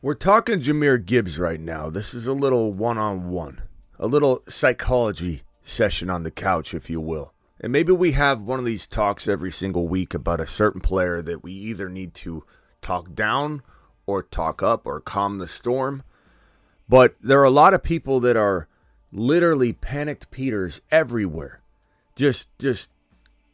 We're talking Jahmyr Gibbs right now. This is a little one on one, a little psychology session on the couch, if you will. And maybe we have one of these talks every single week about a certain player that we either need to talk down or talk up or calm the storm. But there are a lot of people that are literally panicked Peters everywhere. Just just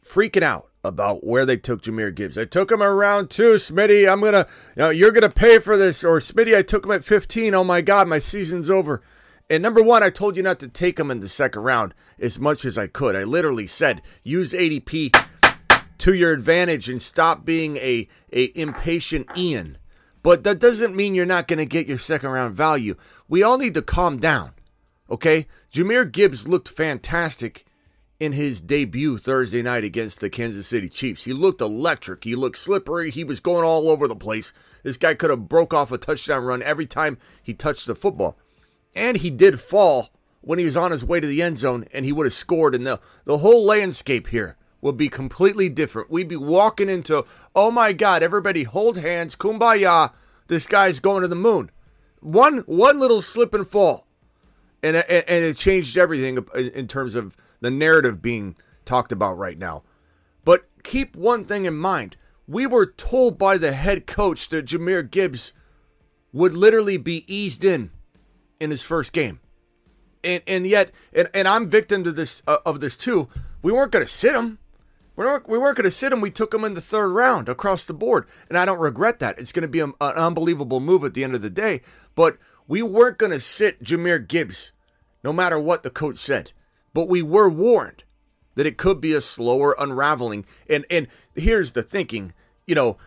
freaking out about where they took Jahmyr Gibbs. I took him around two, Smitty. I'm gonna, you know, you're gonna pay for this. Or Smitty, I took him at 15. Oh my God, my season's over. And number one, I told you not to take him in the second round as much as I could. I literally said use ADP to your advantage and stop being a, a impatient Ian. But that doesn't mean you're not going to get your second round value. We all need to calm down. Okay? Jahmyr Gibbs looked fantastic in his debut Thursday night against the Kansas City Chiefs. He looked electric. He looked slippery. He was going all over the place. This guy could have broke off a touchdown run every time he touched the football. And he did fall when he was on his way to the end zone and he would have scored and the, the whole landscape here would be completely different. We'd be walking into, oh my God, everybody hold hands, kumbaya. This guy's going to the moon. One one little slip and fall, and and it changed everything in terms of the narrative being talked about right now. But keep one thing in mind: we were told by the head coach that Jahmyr Gibbs would literally be eased in in his first game, and and yet, and, and I'm victim to this uh, of this too. We weren't going to sit him. We weren't, we weren't going to sit him. We took him in the third round across the board. And I don't regret that. It's going to be a, an unbelievable move at the end of the day. But we weren't going to sit Jahmyr Gibbs, no matter what the coach said. But we were warned that it could be a slower unraveling. And, and here's the thinking you know,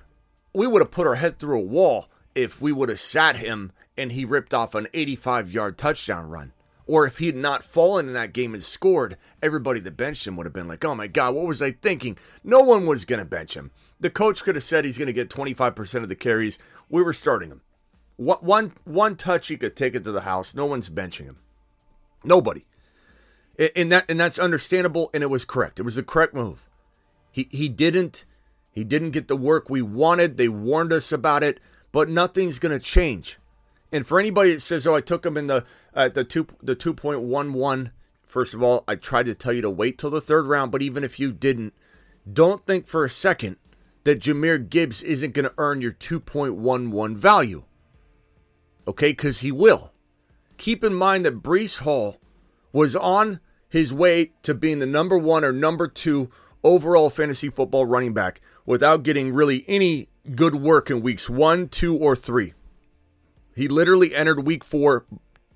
we would have put our head through a wall if we would have sat him and he ripped off an 85 yard touchdown run or if he had not fallen in that game and scored, everybody that benched him would have been like, oh my God, what was I thinking? No one was going to bench him. The coach could have said he's going to get 25% of the carries. We were starting him. One, one touch, he could take it to the house. No one's benching him. Nobody. And that and that's understandable and it was correct. It was the correct move. He he didn't he didn't get the work we wanted. They warned us about it, but nothing's going to change. And for anybody that says, "Oh, I took him in the uh, the two the two point one one," first of all, I tried to tell you to wait till the third round. But even if you didn't, don't think for a second that Jahmyr Gibbs isn't going to earn your two point one one value. Okay, because he will. Keep in mind that Breece Hall was on his way to being the number one or number two overall fantasy football running back without getting really any good work in weeks one, two, or three. He literally entered week four,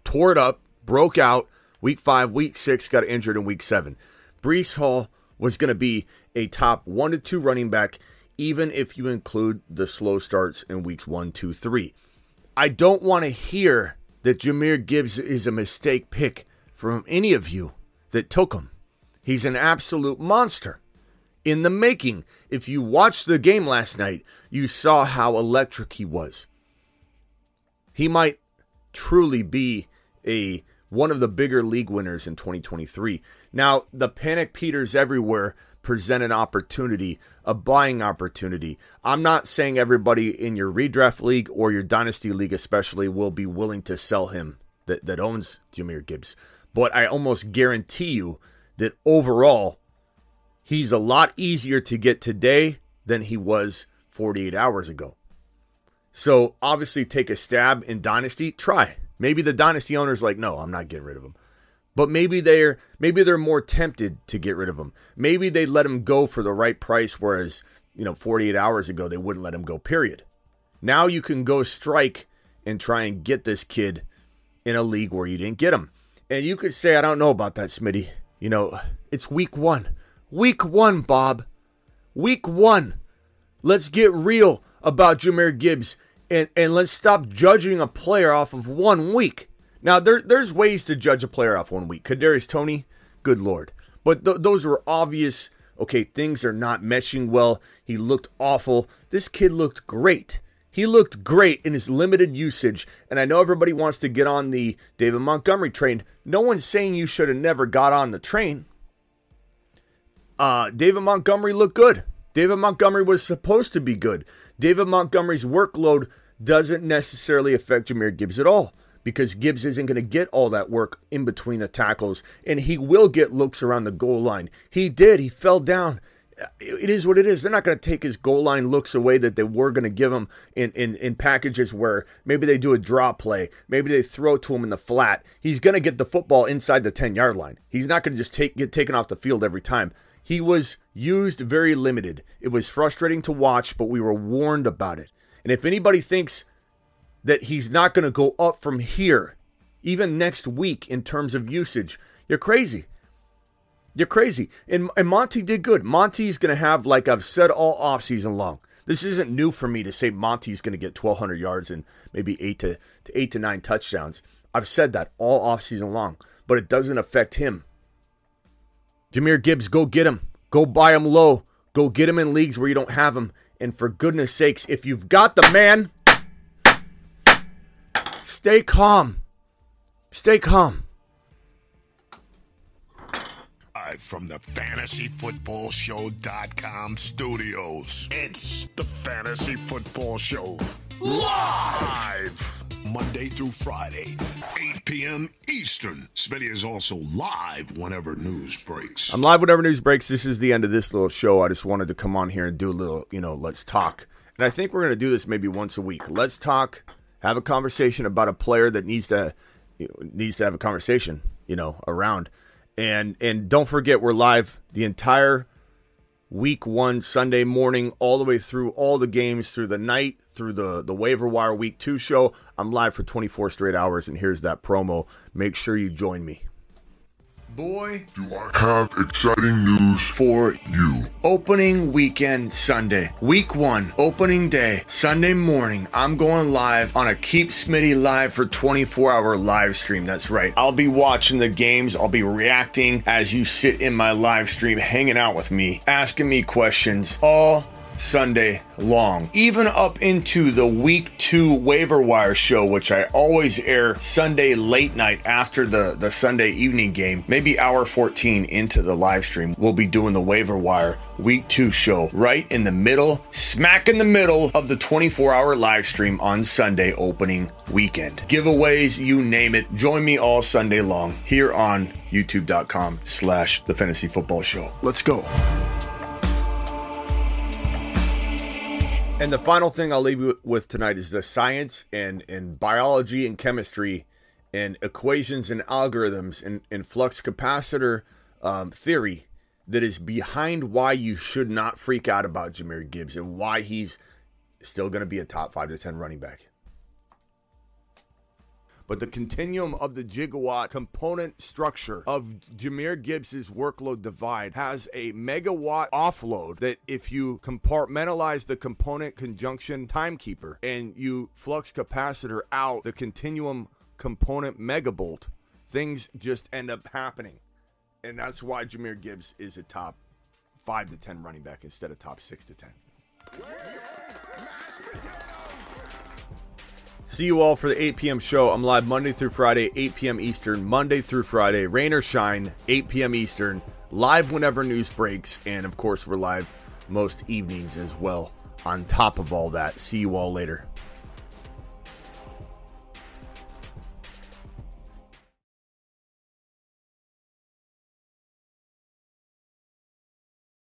tore it up, broke out. Week five, week six, got injured in week seven. Breece Hall was going to be a top one to two running back, even if you include the slow starts in weeks one, two, three. I don't want to hear that Jahmyr Gibbs is a mistake pick from any of you that took him. He's an absolute monster in the making. If you watched the game last night, you saw how electric he was he might truly be a one of the bigger league winners in 2023. Now, the panic Peters everywhere present an opportunity, a buying opportunity. I'm not saying everybody in your redraft league or your dynasty league especially will be willing to sell him that, that owns Jahmyr Gibbs. But I almost guarantee you that overall, he's a lot easier to get today than he was 48 hours ago. So obviously, take a stab in Dynasty. Try. Maybe the Dynasty owner's like, no, I'm not getting rid of him. But maybe they're maybe they're more tempted to get rid of him. Maybe they let him go for the right price, whereas you know 48 hours ago they wouldn't let him go. Period. Now you can go strike and try and get this kid in a league where you didn't get him. And you could say, I don't know about that, Smitty. You know, it's week one. Week one, Bob. Week one. Let's get real about Jahmyr Gibbs and, and let's stop judging a player off of one week. Now, there, there's ways to judge a player off one week. Kadarius Toney, good lord. But th- those were obvious. Okay, things are not meshing well. He looked awful. This kid looked great. He looked great in his limited usage. And I know everybody wants to get on the David Montgomery train. No one's saying you should have never got on the train. Uh, David Montgomery looked good. David Montgomery was supposed to be good. David Montgomery's workload doesn't necessarily affect Jahmyr Gibbs at all because Gibbs isn't going to get all that work in between the tackles and he will get looks around the goal line. He did. He fell down. It is what it is. They're not going to take his goal line looks away that they were going to give him in, in, in packages where maybe they do a draw play, maybe they throw to him in the flat. He's going to get the football inside the 10 yard line. He's not going to just take, get taken off the field every time. He was used very limited. It was frustrating to watch, but we were warned about it. And if anybody thinks that he's not going to go up from here, even next week in terms of usage. You're crazy. You're crazy. And, and Monty did good. Monty's going to have, like I've said all offseason long, this isn't new for me to say Monty's going to get 1,200 yards and maybe eight to, to eight to nine touchdowns. I've said that all offseason long, but it doesn't affect him. Jahmyr Gibbs, go get him. Go buy him low. Go get him in leagues where you don't have him. And for goodness sakes, if you've got the man, Stay calm. Stay calm. Live from the FantasyFootballShow.com studios. It's the Fantasy Football Show. Live! Monday through Friday, 8 p.m. Eastern. Smitty is also live whenever news breaks. I'm live whenever news breaks. This is the end of this little show. I just wanted to come on here and do a little, you know, let's talk. And I think we're going to do this maybe once a week. Let's talk have a conversation about a player that needs to needs to have a conversation, you know, around. And and don't forget we're live the entire week 1 Sunday morning all the way through all the games through the night through the the waiver wire week 2 show. I'm live for 24 straight hours and here's that promo. Make sure you join me. Boy, do I have exciting news for you. Opening weekend Sunday, week one, opening day, Sunday morning. I'm going live on a Keep Smitty Live for 24 hour live stream. That's right. I'll be watching the games, I'll be reacting as you sit in my live stream, hanging out with me, asking me questions all Sunday long, even up into the week two waiver wire show, which I always air Sunday late night after the, the Sunday evening game, maybe hour 14 into the live stream. We'll be doing the waiver wire week two show right in the middle, smack in the middle of the 24 hour live stream on Sunday opening weekend. Giveaways, you name it. Join me all Sunday long here on youtube.com slash the fantasy football show. Let's go. And the final thing I'll leave you with tonight is the science and, and biology and chemistry and equations and algorithms and, and flux capacitor um, theory that is behind why you should not freak out about Jahmyr Gibbs and why he's still going to be a top five to 10 running back but the continuum of the gigawatt component structure of Jahmyr Gibbs's workload divide has a megawatt offload that if you compartmentalize the component conjunction timekeeper and you flux capacitor out the continuum component megabolt, things just end up happening. And that's why Jahmyr Gibbs is a top five to 10 running back instead of top six to 10. See you all for the 8 p.m. show. I'm live Monday through Friday, 8 p.m. Eastern, Monday through Friday, rain or shine, 8 p.m. Eastern, live whenever news breaks. And of course, we're live most evenings as well. On top of all that, see you all later.